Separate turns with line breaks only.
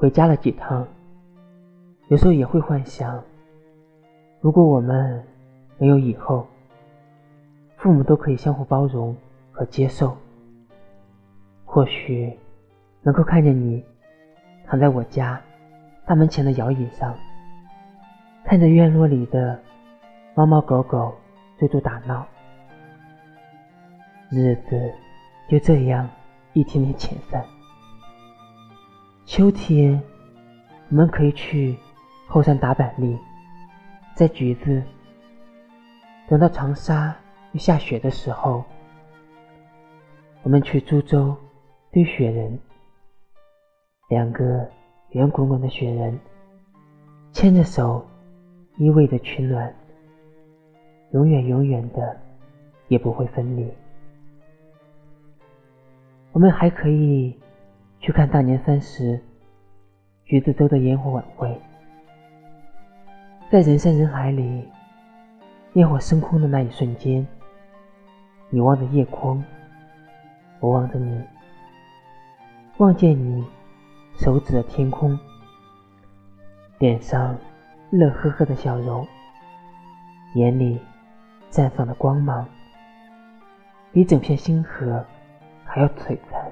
回家了几趟，有时候也会幻想，如果我们没有以后，父母都可以相互包容和接受，或许能够看见你躺在我家大门前的摇椅上，看着院落里的猫猫狗狗追逐打闹，日子就这样一天天遣散。秋天，我们可以去后山打板栗，摘橘子。等到长沙又下雪的时候，我们去株洲堆雪人。两个圆滚滚的雪人，牵着手，依偎着取暖，永远永远的也不会分离。我们还可以。去看大年三十橘子洲的烟火晚会，在人山人海里，烟火升空的那一瞬间，你望着夜空，我望着你，望见你手指的天空，脸上乐呵呵的笑容，眼里绽放的光芒，比整片星河还要璀璨。